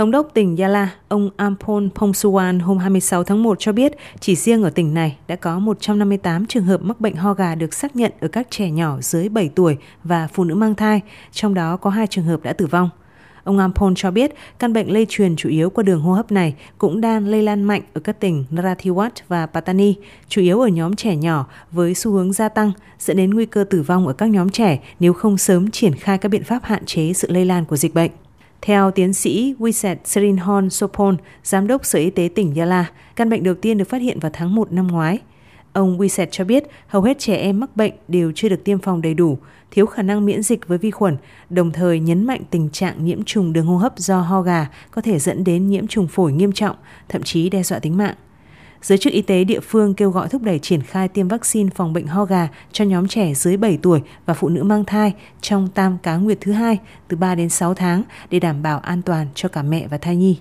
Thống đốc tỉnh Yala, ông Ampon Pongsuwan hôm 26 tháng 1 cho biết chỉ riêng ở tỉnh này đã có 158 trường hợp mắc bệnh ho gà được xác nhận ở các trẻ nhỏ dưới 7 tuổi và phụ nữ mang thai, trong đó có hai trường hợp đã tử vong. Ông Ampon cho biết căn bệnh lây truyền chủ yếu qua đường hô hấp này cũng đang lây lan mạnh ở các tỉnh Narathiwat và Pattani, chủ yếu ở nhóm trẻ nhỏ với xu hướng gia tăng, dẫn đến nguy cơ tử vong ở các nhóm trẻ nếu không sớm triển khai các biện pháp hạn chế sự lây lan của dịch bệnh. Theo tiến sĩ Wiset Serinhon Sopon, giám đốc Sở Y tế tỉnh Yala, căn bệnh đầu tiên được phát hiện vào tháng 1 năm ngoái. Ông Wiset cho biết hầu hết trẻ em mắc bệnh đều chưa được tiêm phòng đầy đủ, thiếu khả năng miễn dịch với vi khuẩn, đồng thời nhấn mạnh tình trạng nhiễm trùng đường hô hấp do ho gà có thể dẫn đến nhiễm trùng phổi nghiêm trọng, thậm chí đe dọa tính mạng. Giới chức y tế địa phương kêu gọi thúc đẩy triển khai tiêm vaccine phòng bệnh ho gà cho nhóm trẻ dưới 7 tuổi và phụ nữ mang thai trong tam cá nguyệt thứ hai từ 3 đến 6 tháng để đảm bảo an toàn cho cả mẹ và thai nhi.